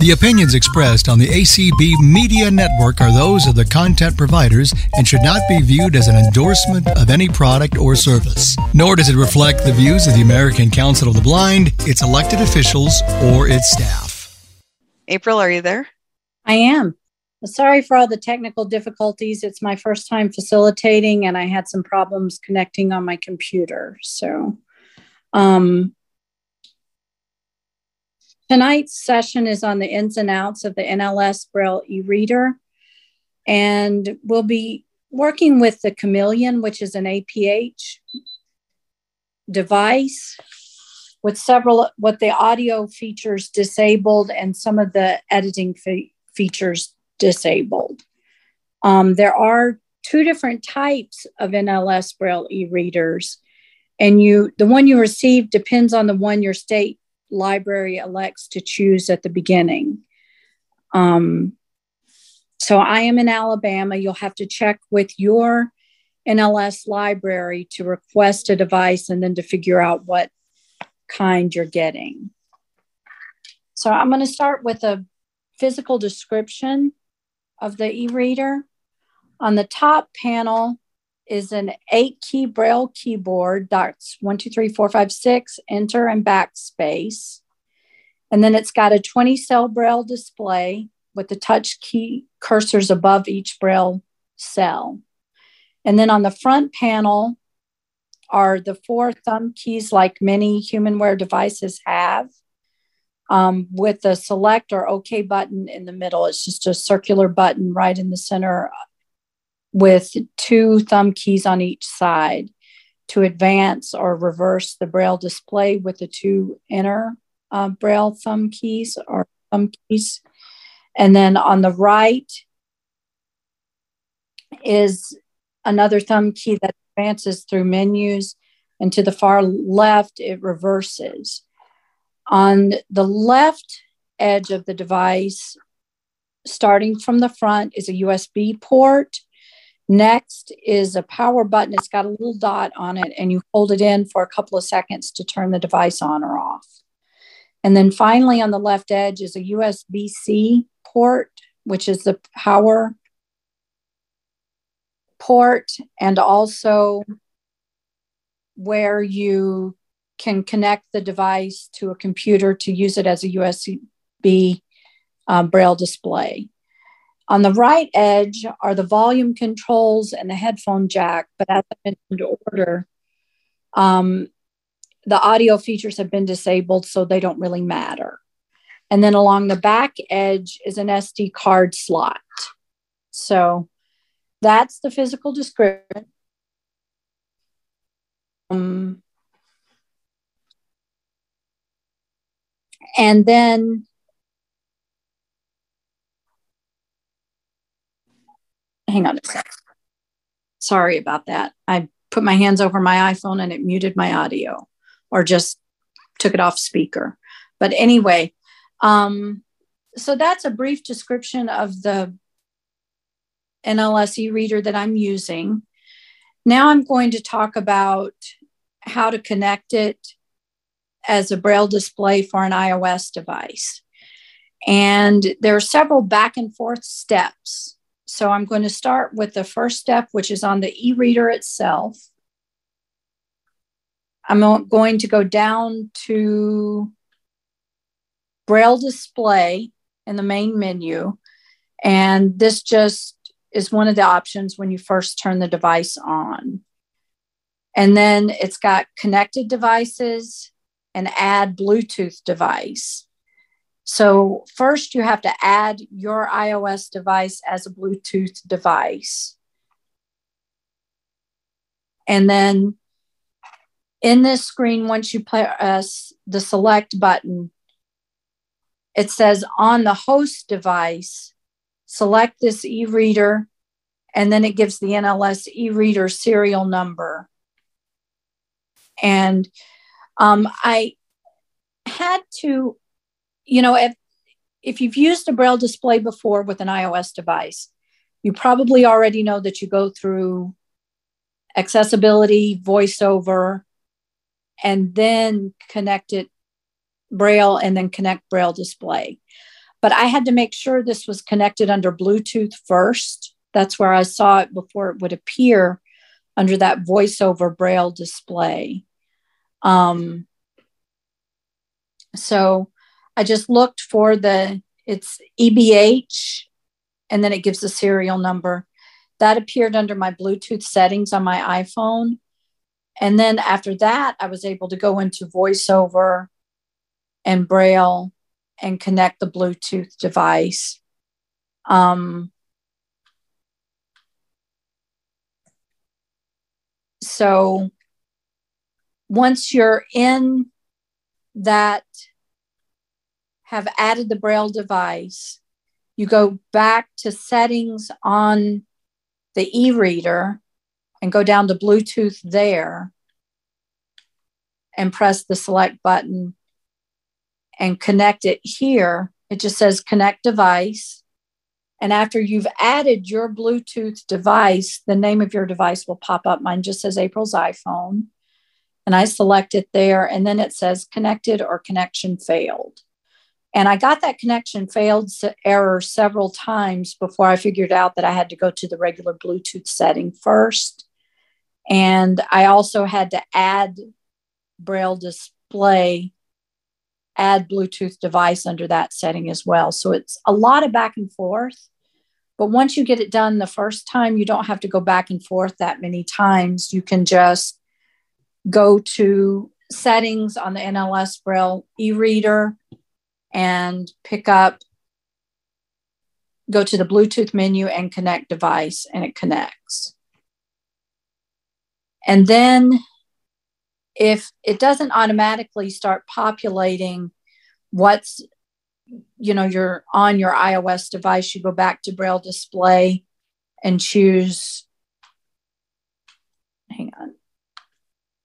The opinions expressed on the ACB Media Network are those of the content providers and should not be viewed as an endorsement of any product or service. Nor does it reflect the views of the American Council of the Blind, its elected officials, or its staff. April, are you there? I am. Sorry for all the technical difficulties. It's my first time facilitating, and I had some problems connecting on my computer. So, um, Tonight's session is on the ins and outs of the NLS Braille e-reader. And we'll be working with the Chameleon, which is an APH device with several, with the audio features disabled and some of the editing fe- features disabled. Um, there are two different types of NLS Braille e-readers. And you, the one you receive depends on the one your state library elects to choose at the beginning. Um, so I am in Alabama. You'll have to check with your NLS library to request a device and then to figure out what kind you're getting. So I'm going to start with a physical description of the e-reader. On the top panel, is an eight key braille keyboard. That's one, two, three, four, five, six, enter and backspace. And then it's got a 20 cell braille display with the touch key cursors above each braille cell. And then on the front panel are the four thumb keys, like many humanware devices have, um, with the select or OK button in the middle. It's just a circular button right in the center with two thumb keys on each side to advance or reverse the braille display with the two inner uh, braille thumb keys or thumb keys. And then on the right is another thumb key that advances through menus. And to the far left, it reverses. On the left edge of the device, starting from the front, is a USB port Next is a power button. It's got a little dot on it, and you hold it in for a couple of seconds to turn the device on or off. And then finally, on the left edge is a USB C port, which is the power port, and also where you can connect the device to a computer to use it as a USB um, braille display. On the right edge are the volume controls and the headphone jack, but as I mentioned order, um, the audio features have been disabled, so they don't really matter. And then along the back edge is an SD card slot. So that's the physical description. Um, and then hang on a sec. Sorry about that. I put my hands over my iPhone and it muted my audio or just took it off speaker. But anyway, um, so that's a brief description of the NLS e-reader that I'm using. Now I'm going to talk about how to connect it as a braille display for an iOS device. And there are several back and forth steps so I'm going to start with the first step, which is on the e reader itself. I'm going to go down to Braille display in the main menu. And this just is one of the options when you first turn the device on. And then it's got connected devices and add Bluetooth device. So, first, you have to add your iOS device as a Bluetooth device. And then in this screen, once you press the select button, it says on the host device, select this e reader, and then it gives the NLS e reader serial number. And um, I had to you know, if, if you've used a Braille display before with an iOS device, you probably already know that you go through accessibility, voiceover, and then connect it Braille and then connect Braille display. but I had to make sure this was connected under Bluetooth first. That's where I saw it before it would appear under that voiceover braille display. Um, so I just looked for the, it's EBH, and then it gives the serial number. That appeared under my Bluetooth settings on my iPhone. And then after that, I was able to go into voiceover and braille and connect the Bluetooth device. Um, so once you're in that, have added the Braille device, you go back to settings on the e reader and go down to Bluetooth there and press the select button and connect it here, it just says connect device. And after you've added your Bluetooth device, the name of your device will pop up. Mine just says April's iPhone. And I select it there, and then it says connected or connection failed. And I got that connection failed error several times before I figured out that I had to go to the regular Bluetooth setting first. And I also had to add Braille display add Bluetooth device under that setting as well. So it's a lot of back and forth. But once you get it done the first time, you don't have to go back and forth that many times. You can just go to settings on the NLS Braille e reader and pick up, go to the Bluetooth menu and connect device, and it connects. And then if it doesn't automatically start populating what's you know you're on your ios device you go back to braille display and choose hang on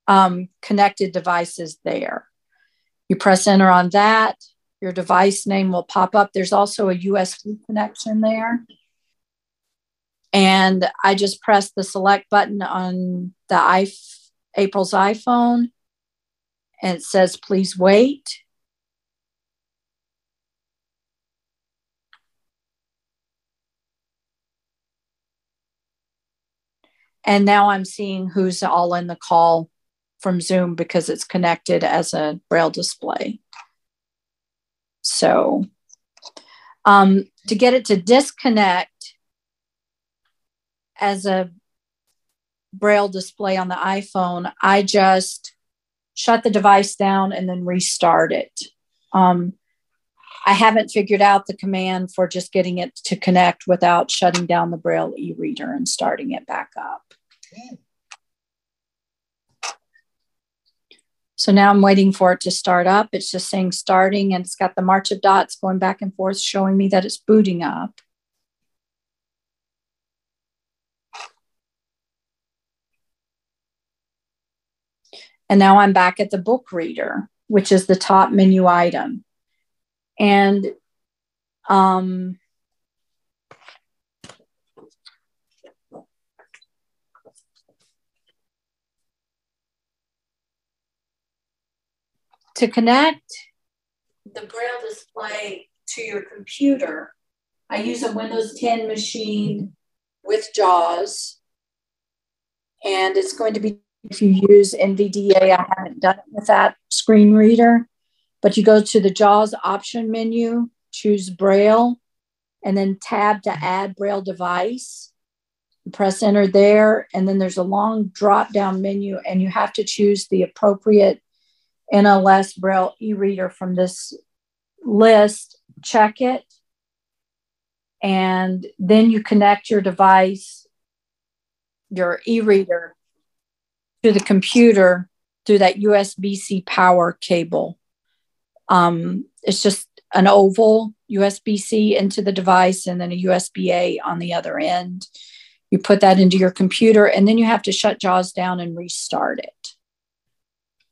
um, connected devices there you press enter on that your device name will pop up there's also a usb connection there and i just press the select button on the iphone April's iPhone and it says, please wait. And now I'm seeing who's all in the call from Zoom because it's connected as a braille display. So um, to get it to disconnect as a braille display on the iPhone, I just shut the device down and then restart it. Um, I haven't figured out the command for just getting it to connect without shutting down the Braille e reader and starting it back up. So now I'm waiting for it to start up. It's just saying starting and it's got the march of dots going back and forth, showing me that it's booting up. And now I'm back at the book reader, which is the top menu item. And um, to connect the Braille display to your computer, I use a Windows 10 machine with JAWS. And it's going to be if you use NVDA, I haven't done it with that screen reader, but you go to the JAWS option menu, choose Braille, and then tab to add Braille device. Press enter there, and then there's a long drop down menu, and you have to choose the appropriate NLS Braille e reader from this list. Check it, and then you connect your device, your e reader to the computer through that USB C power cable. Um, it's just an oval USB C into the device and then a USB A on the other end. You put that into your computer and then you have to shut JAWS down and restart it.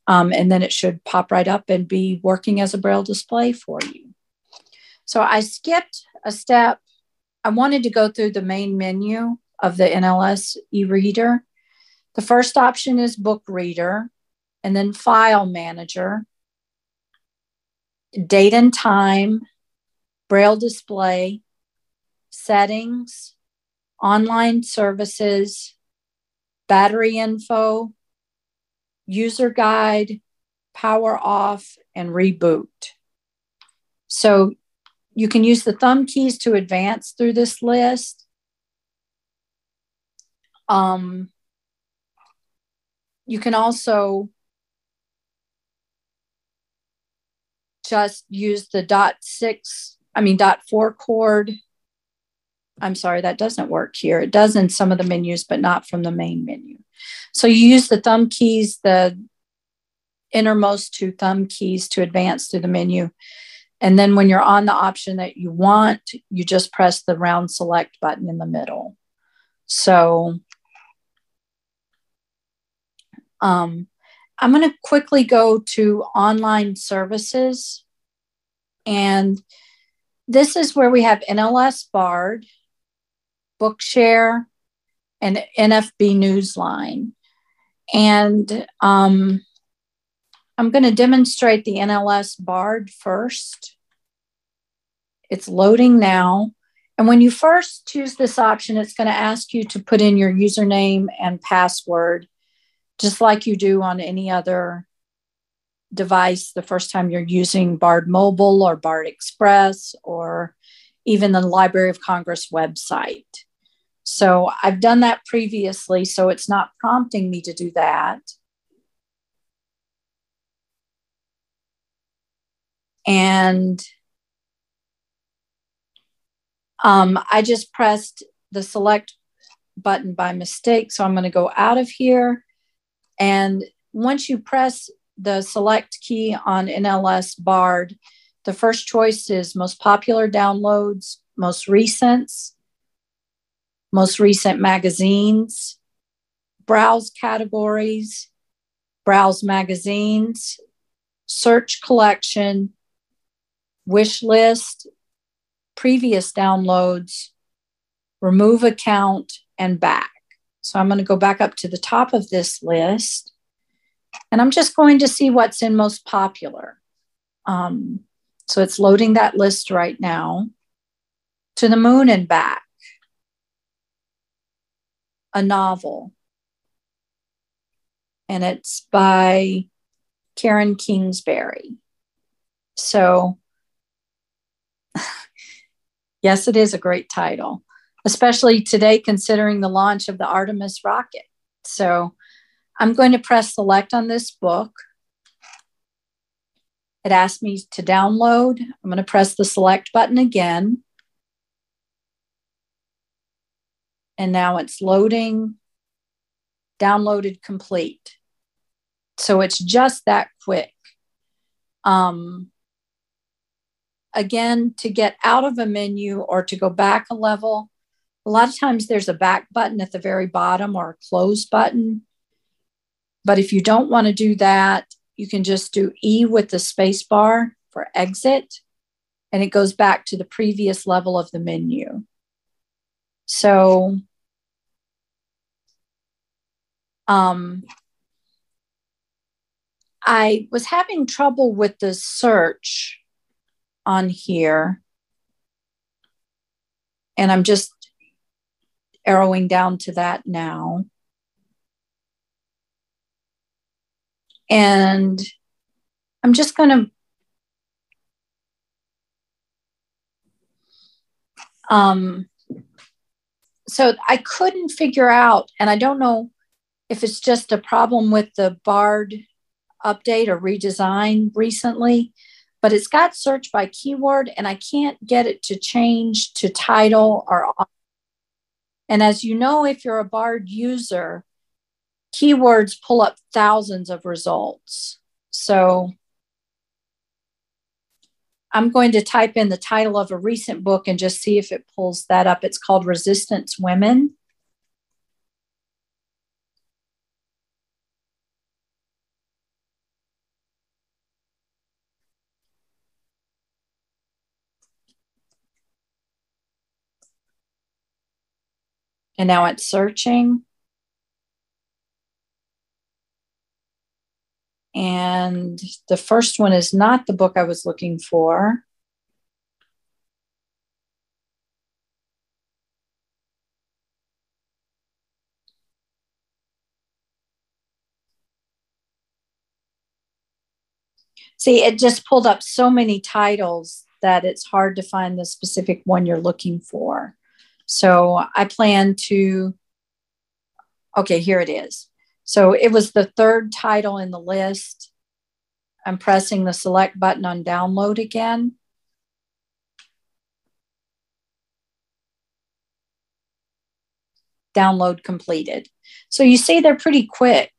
Um, and then it should pop right up and be working as a braille display for you. So I skipped a step. I wanted to go through the main menu of the NLS e reader the first option is Book Reader, and then File Manager, Date and Time, Braille display, settings, online services, battery info, user guide, power off, and reboot. So you can use the thumb keys to advance through this list. Um, you can also just use the dot six, I mean, dot four chord. I'm sorry, that doesn't work here. It does in some of the menus, but not from the main menu. So you use the thumb keys, the innermost two thumb keys to advance through the menu. And then when you're on the option that you want, you just press the round select button in the middle. So um, I'm going to quickly go to online services. And this is where we have NLS Bard, Bookshare, and NFB Newsline. And um, I'm going to demonstrate the NLS Bard first. It's loading now. And when you first choose this option, it's going to ask you to put in your username and password just like you do on any other device the first time you're using Bard Mobile or Bard Express or even the Library of Congress website. So I've done that previously, so it's not prompting me to do that. And um, I just pressed the select button by mistake. So I'm going to go out of here and once you press the select key on NLS Bard, the first choice is most popular downloads, most recent, most recent magazines, browse categories, browse magazines, search collection, wish list, previous downloads, remove account, and back. So I'm going to go back up to the top of this list and I'm just going to see what's in most popular. Um, so it's loading that list right now. To the Moon and Back, a novel. And it's by Karen Kingsbury. So, yes, it is a great title especially today, considering the launch of the Artemis rocket. So I'm going to press select on this book. It asked me to download. I'm going to press the select button again. And now it's loading, downloaded complete. So it's just that quick. Um, again, to get out of a menu or to go back a level, a lot of times there's a back button at the very bottom or a close button. But if you don't want to do that, you can just do E with the space bar for exit, and it goes back to the previous level of the menu. So um, I was having trouble with the search on here. And I'm just arrowing down to that now. And I'm just going to um, so I couldn't figure out, and I don't know if it's just a problem with the BARD update or redesign recently, but it's got search by keyword, and I can't get it to change to title or and as you know, if you're a BARD user, keywords pull up thousands of results. So I'm going to type in the title of a recent book and just see if it pulls that up. It's called Resistance Women. And now it's searching. And the first one is not the book I was looking for. See, it just pulled up so many titles that it's hard to find the specific one you're looking for. So I plan to, okay, here it is. So it was the third title in the list. I'm pressing the select button on download again. Download completed. So you see they're pretty quick.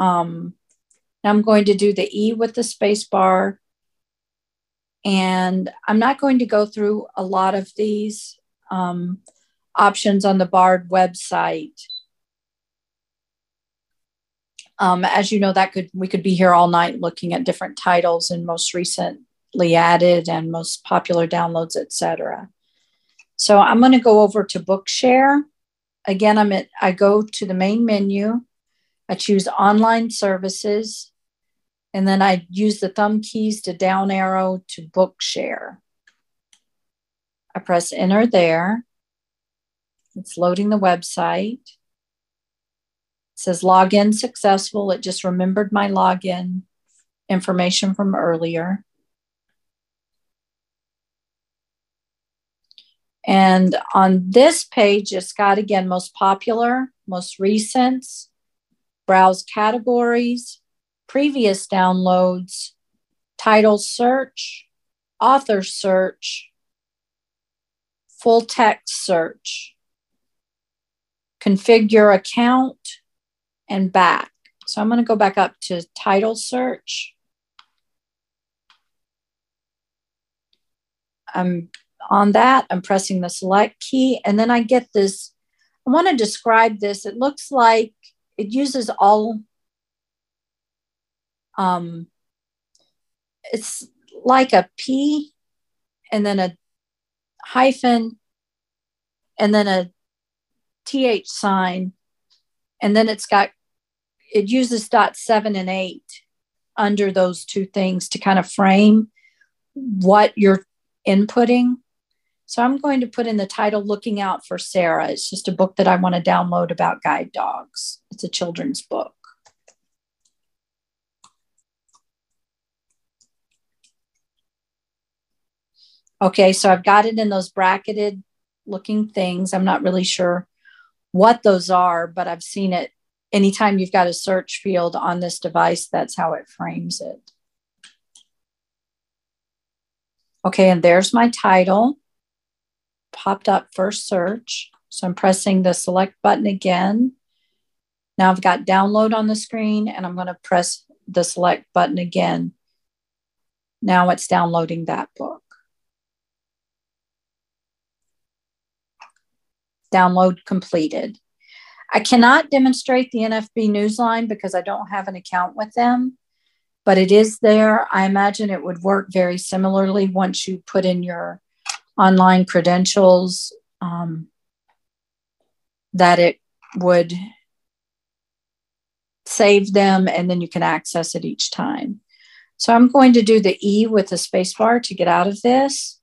Um, I'm going to do the E with the space bar. And I'm not going to go through a lot of these um, options on the BARD website. Um, as you know, that could we could be here all night looking at different titles and most recently added and most popular downloads, etc. So I'm going to go over to Bookshare. Again, I'm at I go to the main menu. I choose online services, and then I use the thumb keys to down arrow to Bookshare. I press enter there. It's loading the website. Says login successful. It just remembered my login information from earlier. And on this page, it's got again most popular, most recent, browse categories, previous downloads, title search, author search, full text search, configure account, and back. So I'm going to go back up to title search. I'm on that. I'm pressing the select key, and then I get this. I want to describe this. It looks like it uses all um, it's like a P and then a hyphen and then a TH sign. And then it's got, it uses dot seven and eight under those two things to kind of frame what you're inputting. So I'm going to put in the title Looking Out for Sarah. It's just a book that I want to download about guide dogs. It's a children's book. Okay, so I've got it in those bracketed looking things. I'm not really sure what those are, but I've seen it anytime you've got a search field on this device, that's how it frames it. Okay, and there's my title. Popped up first search. So I'm pressing the select button again. Now I've got download on the screen and I'm going to press the select button again. Now it's downloading that book. download completed. I cannot demonstrate the NFB Newsline because I don't have an account with them, but it is there. I imagine it would work very similarly once you put in your online credentials, um, that it would save them and then you can access it each time. So I'm going to do the E with the spacebar to get out of this.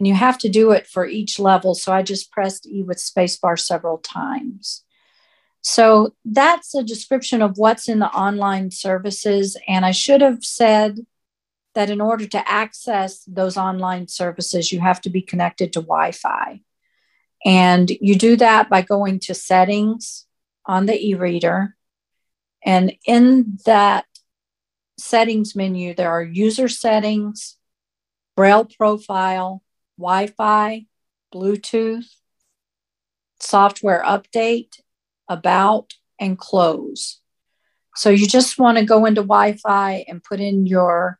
And you have to do it for each level. So I just pressed E with spacebar several times. So that's a description of what's in the online services. And I should have said that in order to access those online services, you have to be connected to Wi Fi. And you do that by going to settings on the e reader. And in that settings menu, there are user settings, Braille profile, Wi Fi, Bluetooth, software update, about, and close. So you just want to go into Wi Fi and put in your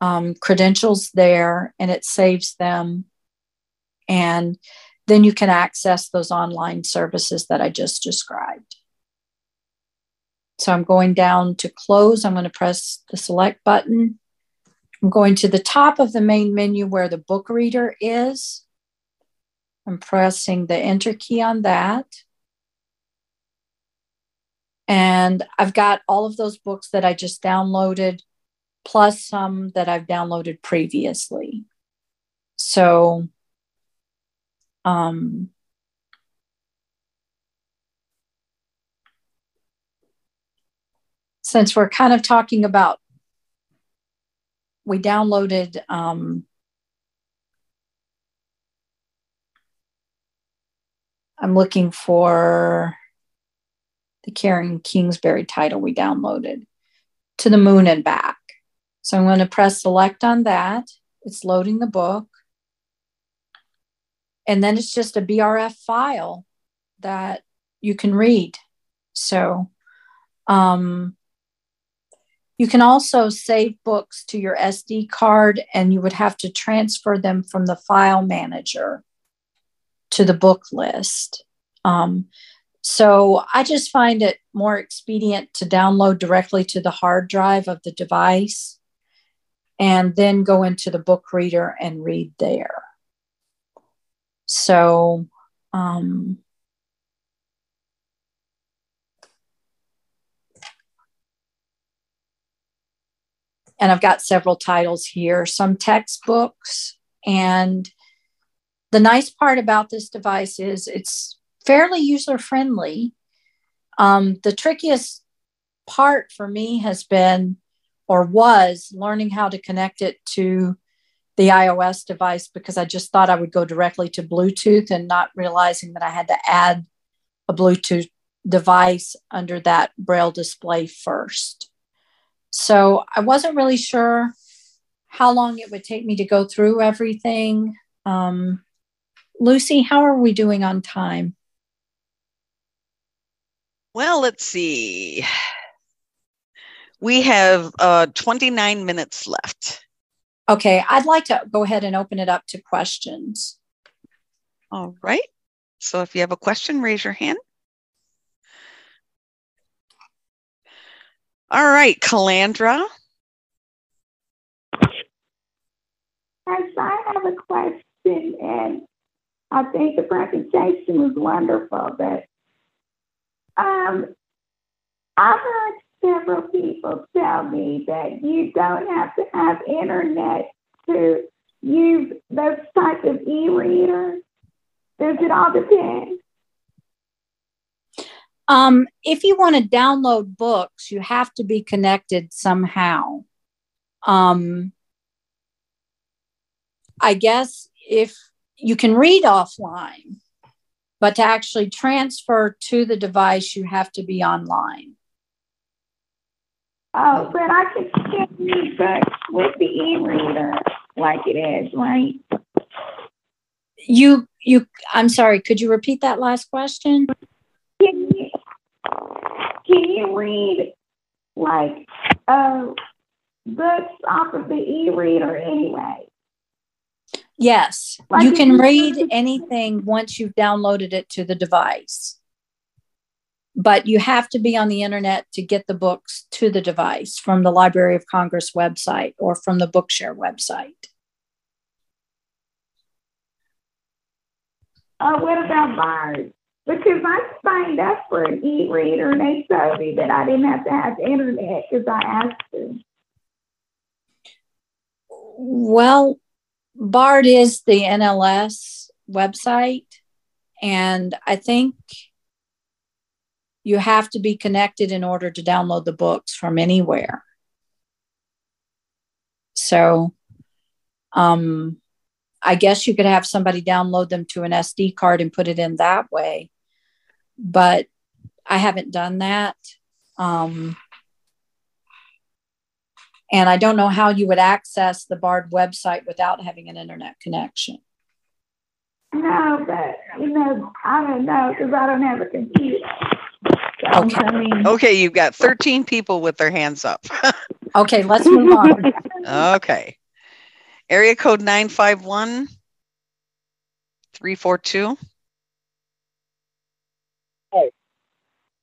um, credentials there, and it saves them. And then you can access those online services that I just described. So I'm going down to close. I'm going to press the select button. I'm going to the top of the main menu where the book reader is. I'm pressing the enter key on that. And I've got all of those books that I just downloaded, plus some that I've downloaded previously. So, um, since we're kind of talking about, we downloaded um, I'm looking for the Karen Kingsbury title we downloaded to the moon and back. So I'm going to press select on that. It's loading the book. And then it's just a BRF file that you can read. So um, you can also save books to your SD card, and you would have to transfer them from the file manager to the book list. Um, so I just find it more expedient to download directly to the hard drive of the device and then go into the book reader and read there. So, um, and I've got several titles here, some textbooks. And the nice part about this device is it's fairly user friendly. Um, the trickiest part for me has been or was learning how to connect it to the iOS device because I just thought I would go directly to Bluetooth and not realizing that I had to add a Bluetooth device under that braille display first. So I wasn't really sure how long it would take me to go through everything. Um, Lucy, how are we doing on time? Well, let's see. We have uh, 29 minutes left. Okay, I'd like to go ahead and open it up to questions. All right. So if you have a question, raise your hand. All right, Calandra. Yes, I have a question, and I think the presentation was wonderful, but um, I've heard several people tell me that you don't have to have internet to use those types of e-readers. Does it all depend? Um, if you want to download books, you have to be connected somehow. Um, I guess if you can read offline, but to actually transfer to the device, you have to be online. Oh, but I can still read books with the e-reader like it is, right? You, you. I'm sorry. Could you repeat that last question? Can you can you read like uh, books off of the e-reader anyway? Yes, like you can read anything once you've downloaded it to the device. But you have to be on the internet to get the books to the device from the Library of Congress website or from the Bookshare website. Oh, what about Bard? Because I signed up for an e-reader and they told me that I didn't have to have internet because I asked them. Well, BARD is the NLS website, and I think you have to be connected in order to download the books from anywhere. So, um, I guess you could have somebody download them to an SD card and put it in that way, but I haven't done that. Um, and I don't know how you would access the BARD website without having an internet connection. No, but you know, I don't know because I don't have a computer. So, okay. I mean, okay, you've got 13 people with their hands up. okay, let's move on. okay. Area code 951 342.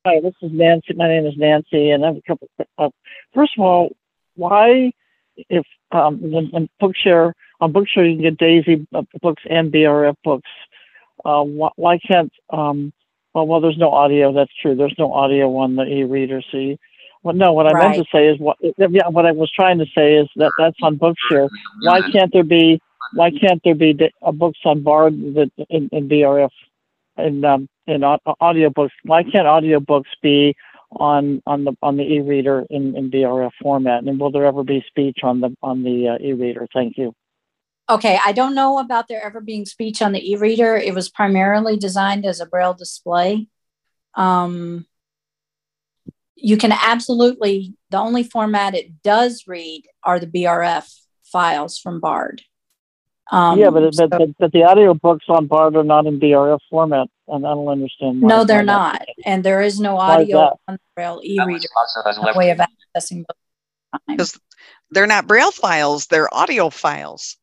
Hi, this is Nancy. My name is Nancy, and I have a couple. Uh, first of all, why, if um, in, Bookshare on Bookshare you can get Daisy books and BRF books, uh, why, why, can't um, well, well, there's no audio. That's true. There's no audio on the e-reader. So, you, well, no. What I right. meant to say is what. Yeah, what I was trying to say is that that's on Bookshare. Why can't there be? Why can't there be uh, books on Bard that in, in BRF in um, in audio books? Why can't audiobooks be on on the on the e-reader in, in BRF format? And will there ever be speech on the on the uh, e-reader? Thank you. Okay, I don't know about there ever being speech on the e-reader. It was primarily designed as a braille display. Um, you can absolutely the only format it does read are the BRF files from Bard. Um, yeah, but, so, but, but, the audio books on Bard are not in BRF format, and I don't understand. no, they're not, that. and there is no audio on the Braille e-reader way of accessing Because they're not Braille files; they're audio files.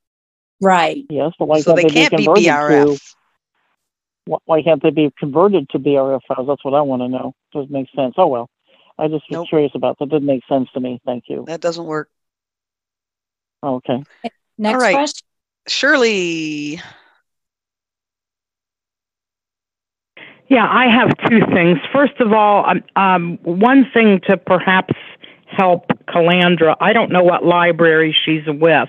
Right. Yes, but why so they, can't be, be BRF. To, why can't they be converted to BRF files? That's what I want to know. Does it make sense? Oh well, I just was nope. curious about that. Didn't make sense to me. Thank you. That doesn't work. okay. Next All right. question. Shirley. Yeah, I have two things. First of all, um, um, one thing to perhaps help Calandra. I don't know what library she's with,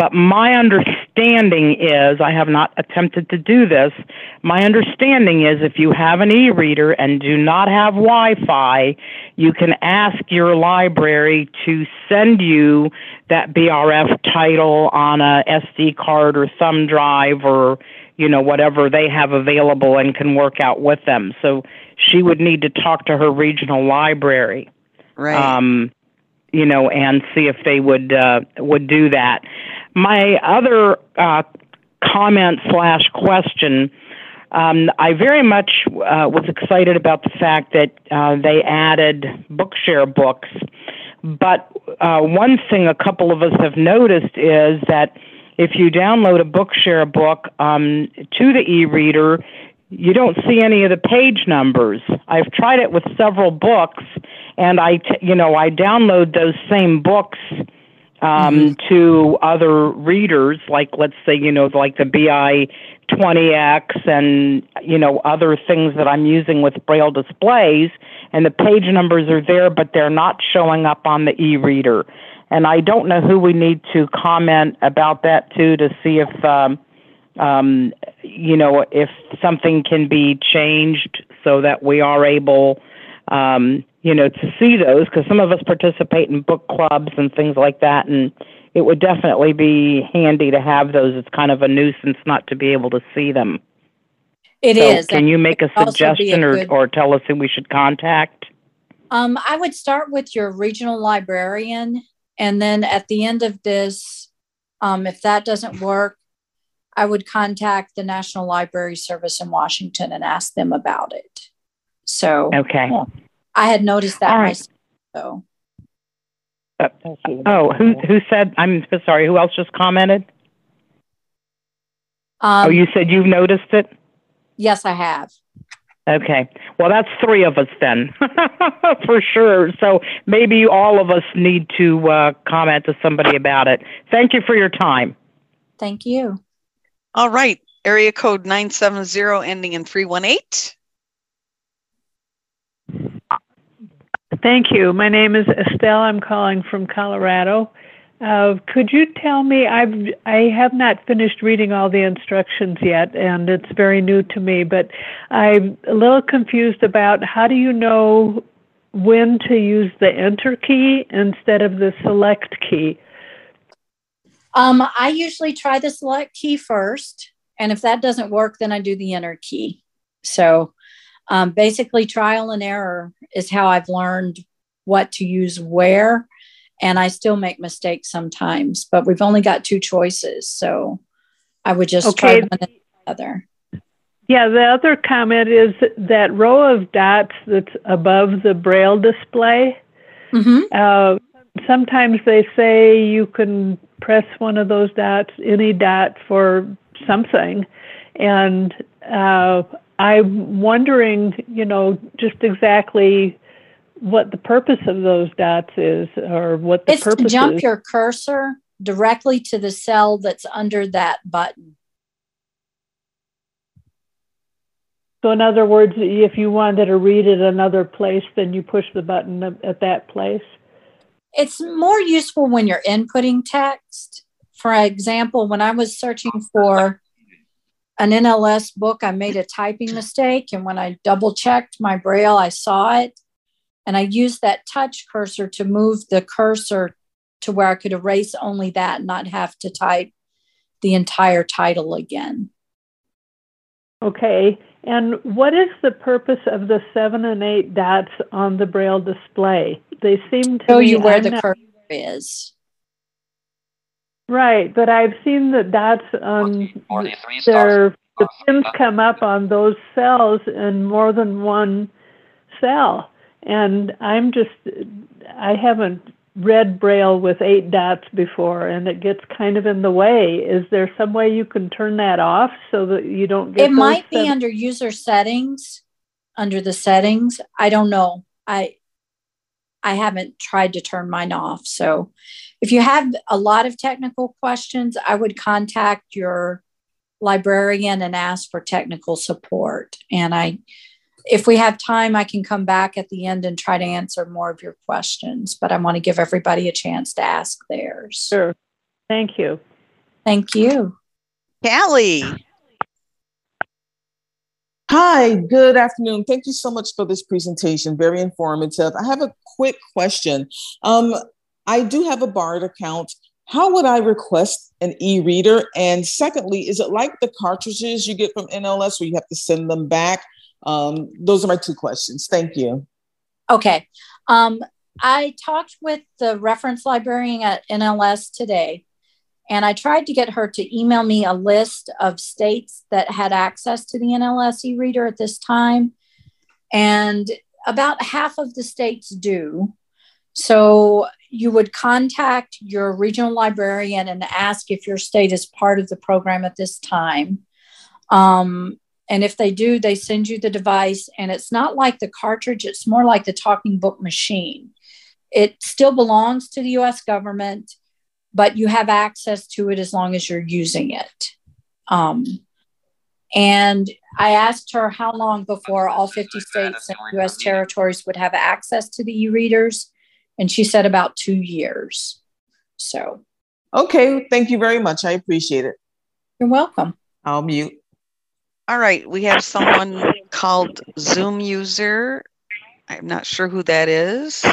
but my understanding is, I have not attempted to do this. My understanding is if you have an e reader and do not have Wi Fi, you can ask your library to send you that BRF title on a SD card or thumb drive or you know whatever they have available and can work out with them. So she would need to talk to her regional library. Right. Um, you know, and see if they would uh, would do that. My other uh, comment slash question. Um, I very much uh, was excited about the fact that uh, they added Bookshare books. But uh, one thing a couple of us have noticed is that if you download a Bookshare book um, to the e reader, you don't see any of the page numbers. I've tried it with several books, and I, t- you know, I download those same books um, mm-hmm. to other readers, like let's say, you know, like the BI 20X and, you know, other things that I'm using with Braille displays, and the page numbers are there, but they're not showing up on the e reader. And I don't know who we need to comment about that to to see if, um, um, you know, if something can be changed so that we are able um, you know, to see those because some of us participate in book clubs and things like that, and it would definitely be handy to have those. It's kind of a nuisance not to be able to see them. It so is. Can you make a suggestion a or, good... or tell us who we should contact? Um, I would start with your regional librarian, and then at the end of this, um, if that doesn't work, I would contact the National Library Service in Washington and ask them about it. So okay, I had noticed that myself. So. Uh, oh, who who said? I'm sorry. Who else just commented? Um, oh, you said you've noticed it. Yes, I have. Okay. Well, that's three of us then, for sure. So maybe all of us need to uh, comment to somebody about it. Thank you for your time. Thank you. All right. Area code 970 ending in 318. Thank you. My name is Estelle. I'm calling from Colorado. Uh, could you tell me? I've I have not finished reading all the instructions yet, and it's very new to me. But I'm a little confused about how do you know when to use the Enter key instead of the Select key? Um, I usually try the Select key first, and if that doesn't work, then I do the Enter key. So um, basically, trial and error is how I've learned what to use where. And I still make mistakes sometimes, but we've only got two choices. So I would just okay. try one and the other. Yeah, the other comment is that row of dots that's above the braille display. Mm-hmm. Uh, sometimes they say you can press one of those dots, any dot for something. And uh, I'm wondering, you know, just exactly what the purpose of those dots is, or what the it's purpose to jump is. your cursor directly to the cell that's under that button. So, in other words, if you wanted to read it another place, then you push the button at that place. It's more useful when you're inputting text. For example, when I was searching for an NLS book, I made a typing mistake. And when I double checked my Braille, I saw it. And I used that touch cursor to move the cursor to where I could erase only that and not have to type the entire title again. Okay. And what is the purpose of the seven and eight dots on the braille display? They seem to show you where the cursor is. Right, but I've seen that dots um, on their the pins come up on those cells in more than one cell, and I'm just I haven't read braille with eight dots before and it gets kind of in the way. Is there some way you can turn that off so that you don't get it might be under user settings under the settings. I don't know. I i haven't tried to turn mine off so if you have a lot of technical questions i would contact your librarian and ask for technical support and i if we have time, I can come back at the end and try to answer more of your questions, but I want to give everybody a chance to ask theirs. Sure. Thank you. Thank you. Callie. Hi, good afternoon. Thank you so much for this presentation. Very informative. I have a quick question. Um, I do have a BARD account. How would I request an e-reader? And secondly, is it like the cartridges you get from NLS where you have to send them back? Um, those are my two questions. Thank you. Okay. Um, I talked with the reference librarian at NLS today, and I tried to get her to email me a list of states that had access to the NLS e reader at this time. And about half of the states do. So you would contact your regional librarian and ask if your state is part of the program at this time. Um, and if they do, they send you the device. And it's not like the cartridge, it's more like the talking book machine. It still belongs to the US government, but you have access to it as long as you're using it. Um, and I asked her how long before all 50 states and US territories would have access to the e readers. And she said about two years. So. Okay. Thank you very much. I appreciate it. You're welcome. I'll mute. All right, we have someone called Zoom user. I'm not sure who that is.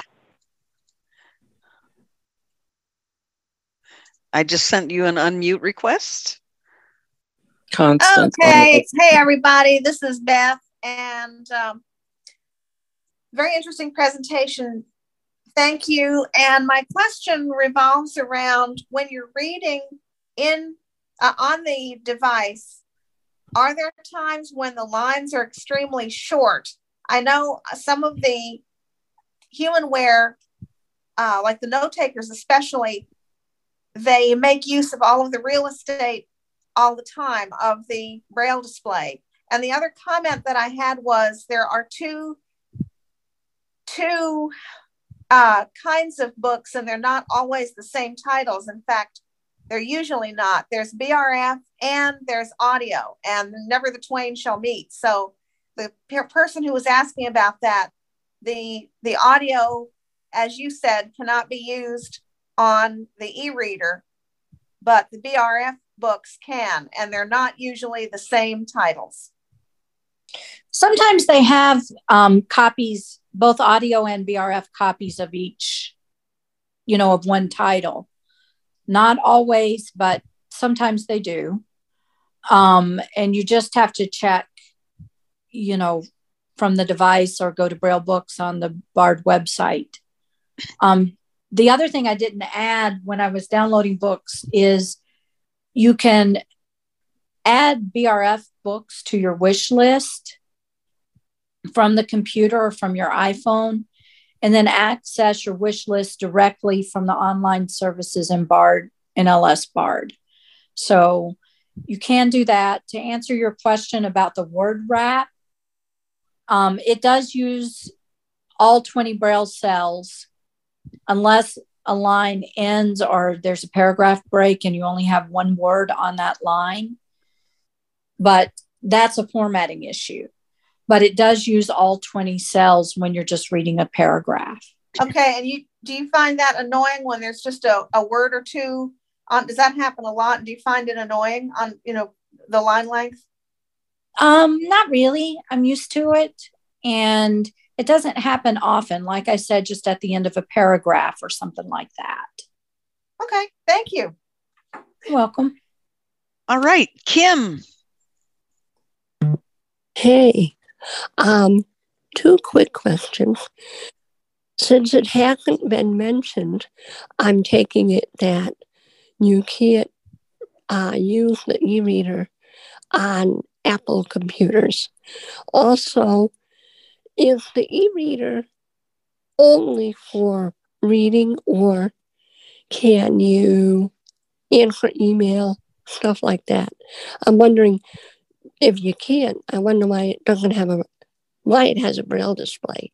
I just sent you an unmute request. Constant. Okay. Hey, everybody. This is Beth. And um, very interesting presentation. Thank you. And my question revolves around when you're reading in uh, on the device, are there times when the lines are extremely short? I know some of the Humanware, uh, like the note takers especially, they make use of all of the real estate all the time of the braille display. And the other comment that I had was there are two two uh, kinds of books, and they're not always the same titles. In fact, they're usually not. There's BRF and there's audio, and never the twain shall meet. So the per- person who was asking about that, the the audio, as you said, cannot be used on the e-reader, but the BRF books can, and they're not usually the same titles. Sometimes they have um, copies, both audio and BRF copies of each, you know, of one title. Not always, but sometimes they do. Um, and you just have to check, you know, from the device or go to Braille Books on the BARD website. Um, the other thing I didn't add when I was downloading books is you can add BRF books to your wish list from the computer or from your iPhone and then access your wish list directly from the online services in Bard NLS Bard. So you can do that. To answer your question about the word wrap, um, it does use all 20 braille cells unless a line ends or there's a paragraph break and you only have one word on that line. But that's a formatting issue but it does use all 20 cells when you're just reading a paragraph. Okay, and you do you find that annoying when there's just a, a word or two on does that happen a lot? Do you find it annoying on, you know, the line length? Um, not really. I'm used to it. And it doesn't happen often. Like I said, just at the end of a paragraph or something like that. Okay, thank you. You're welcome. All right, Kim. Hey, um, two quick questions. Since it hasn't been mentioned, I'm taking it that you can't uh, use the e reader on Apple computers. Also, is the e reader only for reading or can you answer email, stuff like that? I'm wondering if you can't, I wonder why it doesn't have a why it has a braille display.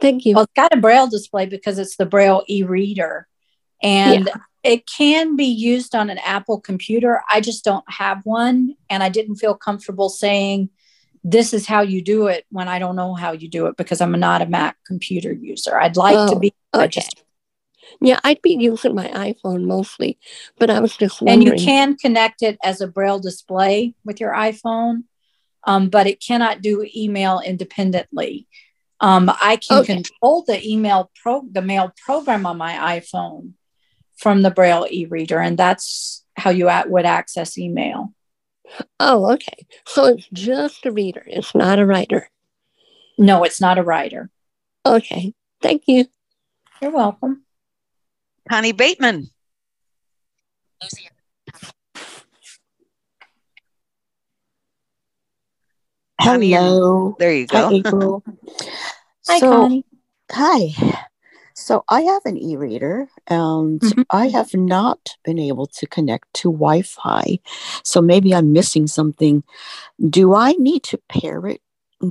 Thank you. Well, it's got a braille display because it's the braille e-reader, and yeah. it can be used on an Apple computer. I just don't have one, and I didn't feel comfortable saying this is how you do it when I don't know how you do it because I'm not a Mac computer user. I'd like oh, to be. Oh, okay. Yeah, I'd be using my iPhone mostly, but I was just wondering. And you can connect it as a braille display with your iPhone, um, but it cannot do email independently. Um, I can okay. control the email pro the mail program on my iPhone from the Braille e-reader, and that's how you at, would access email. Oh, okay. So it's just a reader. It's not a writer. No, it's not a writer. Okay. Thank you. You're welcome. Connie Bateman. Hello. There you go. Hi, April. hi, so, Connie. Hi. So I have an e-reader and mm-hmm. I have not been able to connect to Wi-Fi. So maybe I'm missing something. Do I need to pair it?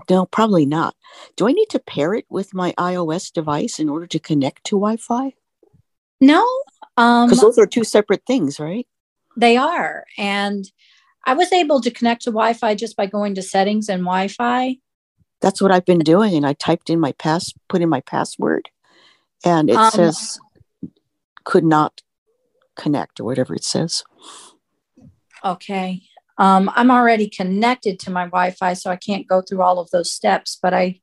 No, probably not. Do I need to pair it with my iOS device in order to connect to Wi-Fi? No. Um, because um, those are two separate things, right? They are. And I was able to connect to Wi Fi just by going to settings and Wi Fi. That's what I've been doing. And I typed in my pass, put in my password, and it um, says could not connect or whatever it says. Okay. Um, I'm already connected to my Wi Fi, so I can't go through all of those steps, but I,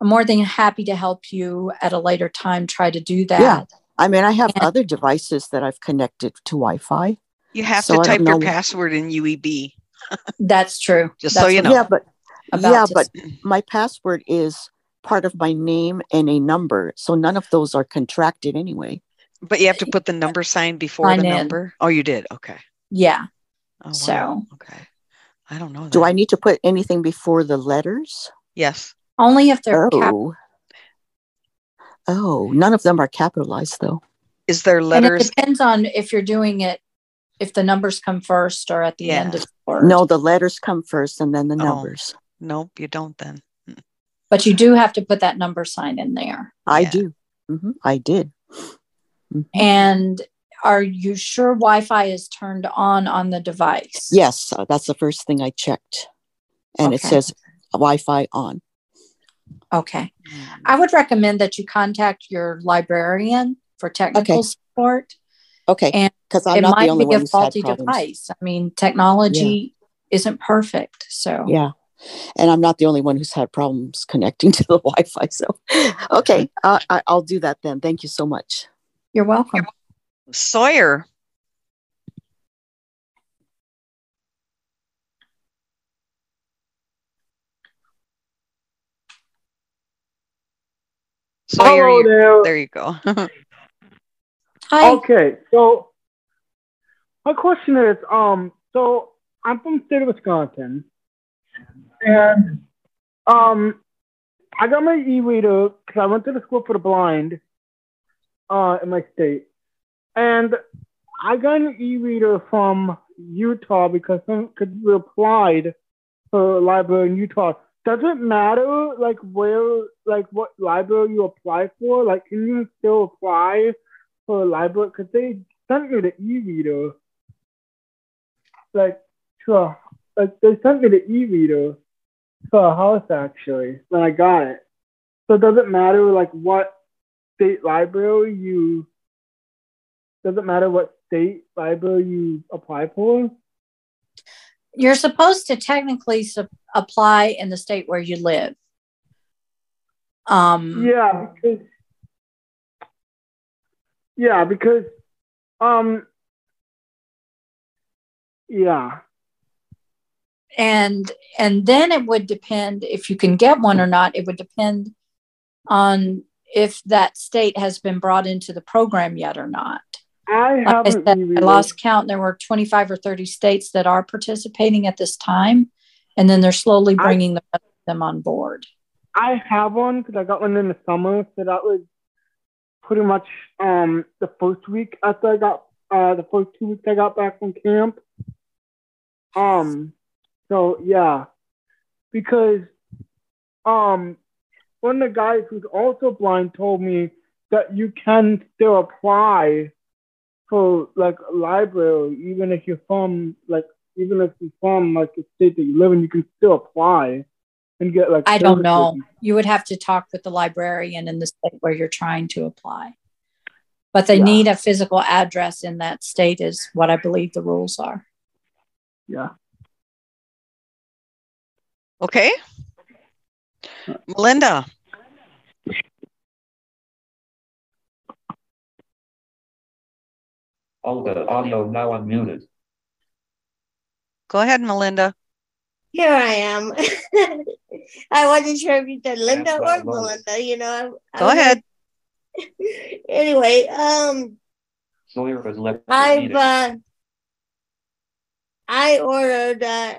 I'm more than happy to help you at a later time try to do that. Yeah. I mean, I have and, other devices that I've connected to Wi-Fi. You have so to type your password in UEB. That's true. Just That's so you know. Yeah, but yeah, but my password is part of my name and a number, so none of those are contracted anyway. But you have to put the number sign before Sign the in. number. Oh, you did. Okay. Yeah. Oh, wow. So okay, I don't know. That. Do I need to put anything before the letters? Yes. Only if they're oh. Cap- Oh, none of them are capitalized though. Is there letters? And it depends on if you're doing it, if the numbers come first or at the yeah. end of the word. No, the letters come first and then the oh, numbers. Nope, you don't then. But you do have to put that number sign in there. I yeah. do. Mm-hmm. I did. Mm-hmm. And are you sure Wi-Fi is turned on on the device? Yes, uh, that's the first thing I checked, and okay. it says Wi-Fi on. Okay. I would recommend that you contact your librarian for technical okay. support. Okay. And because I'm it not might the only be one a faulty device. I mean, technology yeah. isn't perfect. So yeah. And I'm not the only one who's had problems connecting to the Wi-Fi. So, okay, uh, I, I'll do that then. Thank you so much. You're welcome. Sawyer. So Hello there. There you go. Hi. Okay, so my question is, um, so I'm from the state of Wisconsin, and um, I got my e-reader because I went to the school for the blind, uh, in my state, and I got an e-reader from Utah because some could be applied for a library in Utah does it matter like where like what library you apply for? Like can you still apply for a library? Because they sent me the e-reader. Like to a, like they sent me the e-reader to a house actually when I got it. So does it matter like what state library you does it matter what state library you apply for? You're supposed to technically su- apply in the state where you live. Um, yeah, because yeah, because um, yeah. And and then it would depend if you can get one or not. It would depend on if that state has been brought into the program yet or not. I Like I, said, I lost count. There were 25 or 30 states that are participating at this time, and then they're slowly I- bringing the rest of them on board. I have one because I got one in the summer, so that was pretty much um the first week after I got uh the first two weeks I got back from camp. Um, so yeah, because um one of the guys who's also blind told me that you can still apply for like a library even if you're from like even if you're from like the state that you live in, you can still apply and get like I don't know. You would have to talk with the librarian in the state where you're trying to apply. But they Yeah. need a physical address in that state, is what I believe the rules are. Yeah. Okay. Melinda. Oh, the audio now unmuted. Go ahead, Melinda. Here I am. I wasn't sure if you said Linda well, or. Melinda, you know. I, I Go was ahead. like- anyway, um, Sawyer has left I've uh, I ordered uh,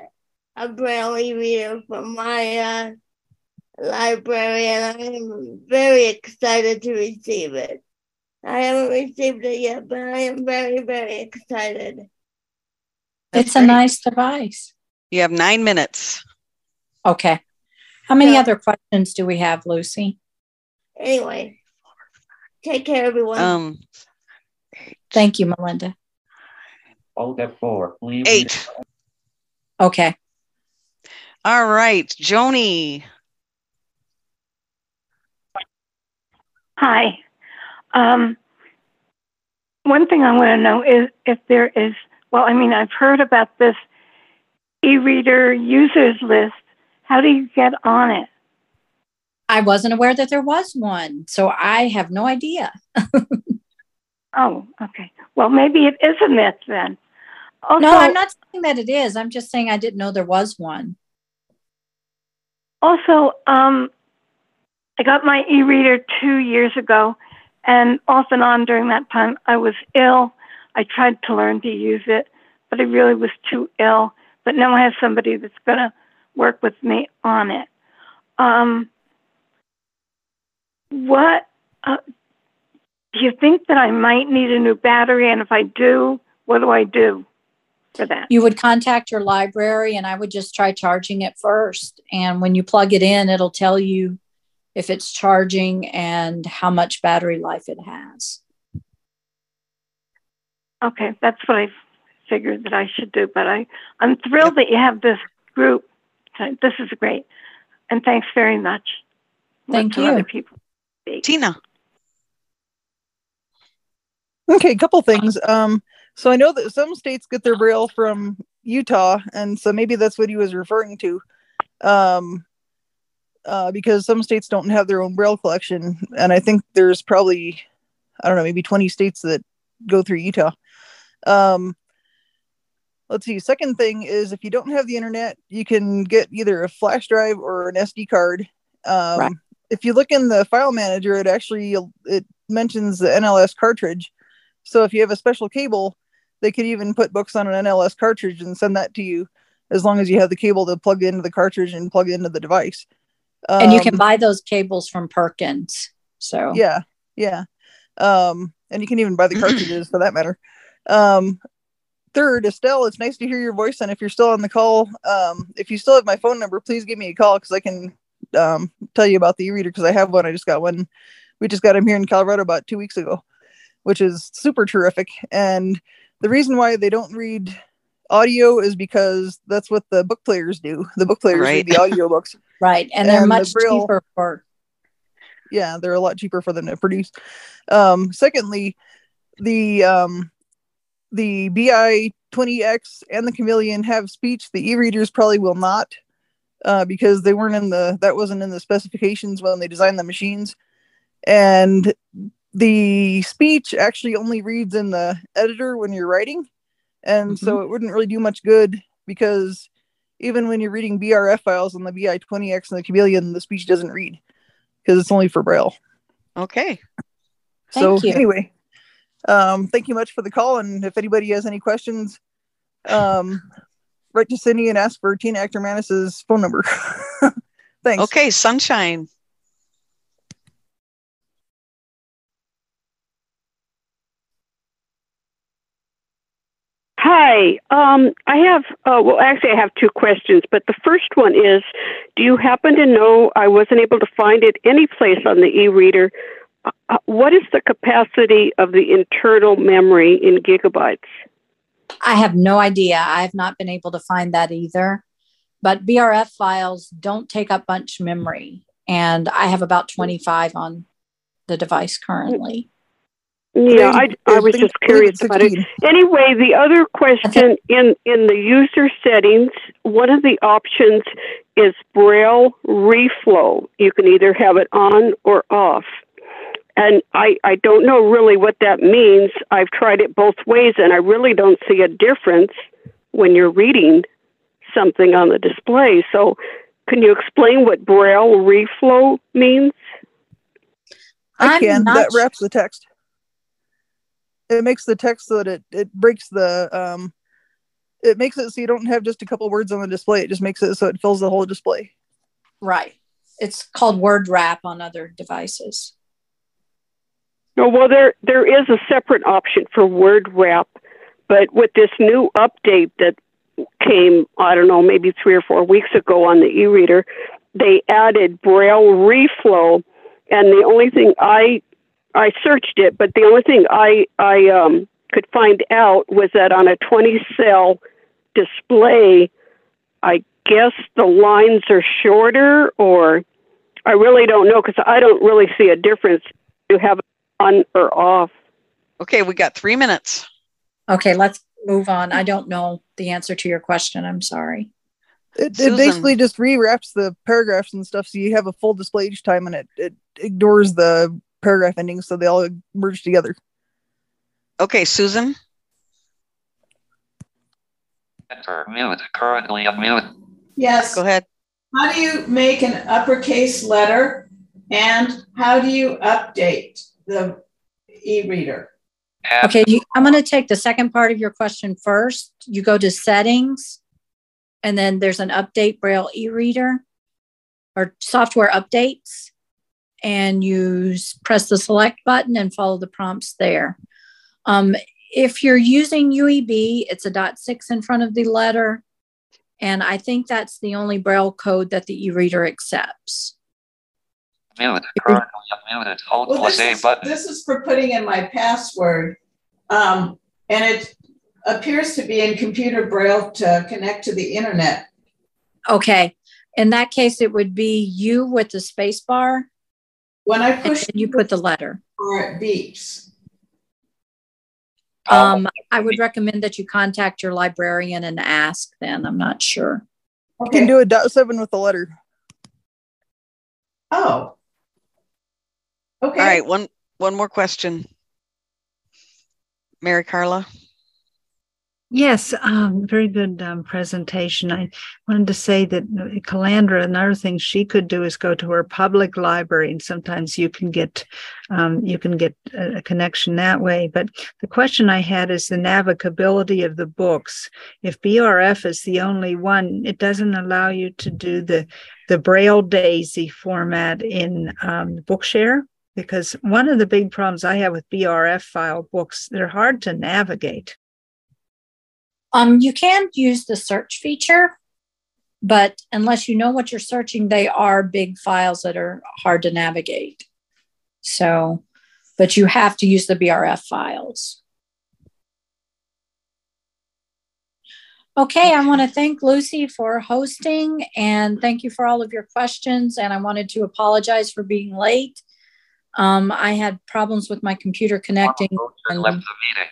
a braille e-reader from my uh, library, and I am very excited to receive it. I haven't received it yet, but I am very, very excited. That's it's a nice device. You have nine minutes. Okay. How many Yeah. other questions do we have, Lucy? Anyway, take care, everyone. Um, Thank you, Melinda. Oh, that four. Please. eight. Okay. All right, Joni. Hi. Um, one thing I want to know is if there is, well, I mean, I've heard about this e reader users list. How do you get on it? I wasn't aware that there was one, so I have no idea. Oh, okay. Well, maybe it is a myth then. Also, no, I'm not saying that it is. I'm just saying I didn't know there was one. Also, um, I got my e-reader two years ago, and off and on during that time, I was ill. I tried to learn to use it, but I really was too ill. But now I have somebody that's going to work with me on it. Um, what uh, do you think that I might need a new battery? And if I do, what do I do for that? You would contact your library, and I would just try charging it first. And when you plug it in, it'll tell you if it's charging and how much battery life it has. Okay, that's what I figured that I should do. But I, I'm thrilled that you have this group. This is great, and thanks very much. Thank some you. Other people. speak. Tina. Okay, a couple things. Um, so I know that some states get their braille from Utah, and so maybe that's what he was referring to. Um, uh, because some states don't have their own braille collection, and I think there's probably, I don't know, maybe 20 states that go through Utah. Um, let's see. Second thing is if you don't have the internet, you can get either a flash drive or an SD card. Um, Right. If you look in the file manager, it actually it mentions the NLS cartridge. So if you have a special cable, they could even put books on an NLS cartridge and send that to you, as long as you have the cable to plug into the cartridge and plug into the device. And you can Um, buy those cables from Perkins. So. Yeah yeah. Um and you can even buy the cartridges for that matter. Um third estelle it's nice to hear your voice and if you're still on the call um if you still have my phone number please give me a call because i can um tell you about the e-reader because i have one. I just got one. We just got him here in colorado about two weeks ago which is super terrific. And the reason why they don't read audio is because that's what the book players do the book players Right. read the audio books right, and they're And the much Braille- cheaper for. yeah they're a lot cheaper for them to produce um secondly the um the bi 20x and the chameleon have speech the e-readers probably will not uh, because they weren't in the that wasn't in the specifications when they designed the machines, and the speech actually only reads in the editor when you're writing, and mm-hmm. so it wouldn't really do much good because even when you're reading BRF files on the BI20X and the Chameleon, the speech doesn't read because it's only for Braille. Okay. So anyway, um, thank you much for the call. And if anybody has any questions, um, write to Cindy and ask for Tina Actor Manis's phone number. Thanks. Okay, sunshine. Hi. Um, I have, uh, well, actually, I have two questions, but the first one is Do you happen to know? I wasn't able to find it any place on the e reader. Uh, what is the capacity of the internal memory in gigabytes? I have no idea. I have not been able to find that either. But BRF files don't take up much memory. And I have about 25 on the device currently. Yeah, I, I was just curious about it. Anyway, the other question in, in the user settings, one of the options is Braille reflow. You can either have it on or off. And I, I don't know really what that means. I've tried it both ways, and I really don't see a difference when you're reading something on the display. So, can you explain what Braille reflow means? I can. That wraps the text. It makes the text so that it, it breaks the um it makes it so you don't have just a couple words on the display. It just makes it so it fills the whole display. Right. It's called word wrap on other devices. No, well, there there is a separate option for word wrap, but with this new update that came, I don't know, maybe three or four weeks ago on the e-reader, they added Braille reflow, and the only thing I I searched it, but the only thing I I um, could find out was that on a 20 cell display, I guess the lines are shorter, or I really don't know because I don't really see a difference. You have on or off. Okay, we got three minutes. Okay, let's move on. I don't know the answer to your question. I'm sorry. It, it basically just rewraps the paragraphs and stuff so you have a full display each time and it, it ignores the paragraph endings so they all merge together. Okay, Susan. Enter mute. Currently unmute. Yes. Go ahead. How do you make an uppercase letter and how do you update? the e-reader. Okay, you, I'm going to take the second part of your question first. You go to settings, and then there's an update Braille e-reader or software updates, and you press the select button and follow the prompts there. Um, if you're using UEB, it's a dot six in front of the letter, and I think that's the only Braille code that the e-reader accepts. Mute. Currently unmuted. Hold well, this is, button. This is for putting in my password. Um, and it appears to be in computer braille to connect to the internet. Okay. In that case, it would be you with the space bar. When I push, you put the letter. Or it beeps. Um, I would recommend that you contact your librarian and ask. Then I'm not sure. Okay. You can do a dot seven with the letter. Oh, Okay. All right, one one more question. Mary Carla. Yes, um, very good um, presentation. I wanted to say that uh, Calandra, another thing she could do is go to her public library, and sometimes you can get um, you can get a connection that way. But the question I had is the navigability of the books. If BRF is the only one, it doesn't allow you to do the the Braille Daisy format in um, Bookshare because one of the big problems I have with BRF file books, they're hard to navigate. Um, you can use the search feature, but unless you know what you're searching, they are big files that are hard to navigate. So, but you have to use the BRF files. Okay, I want to thank Lucy for hosting and thank you for all of your questions. And I wanted to apologize for being late. Um, I had problems with my computer connecting. And, left the meeting.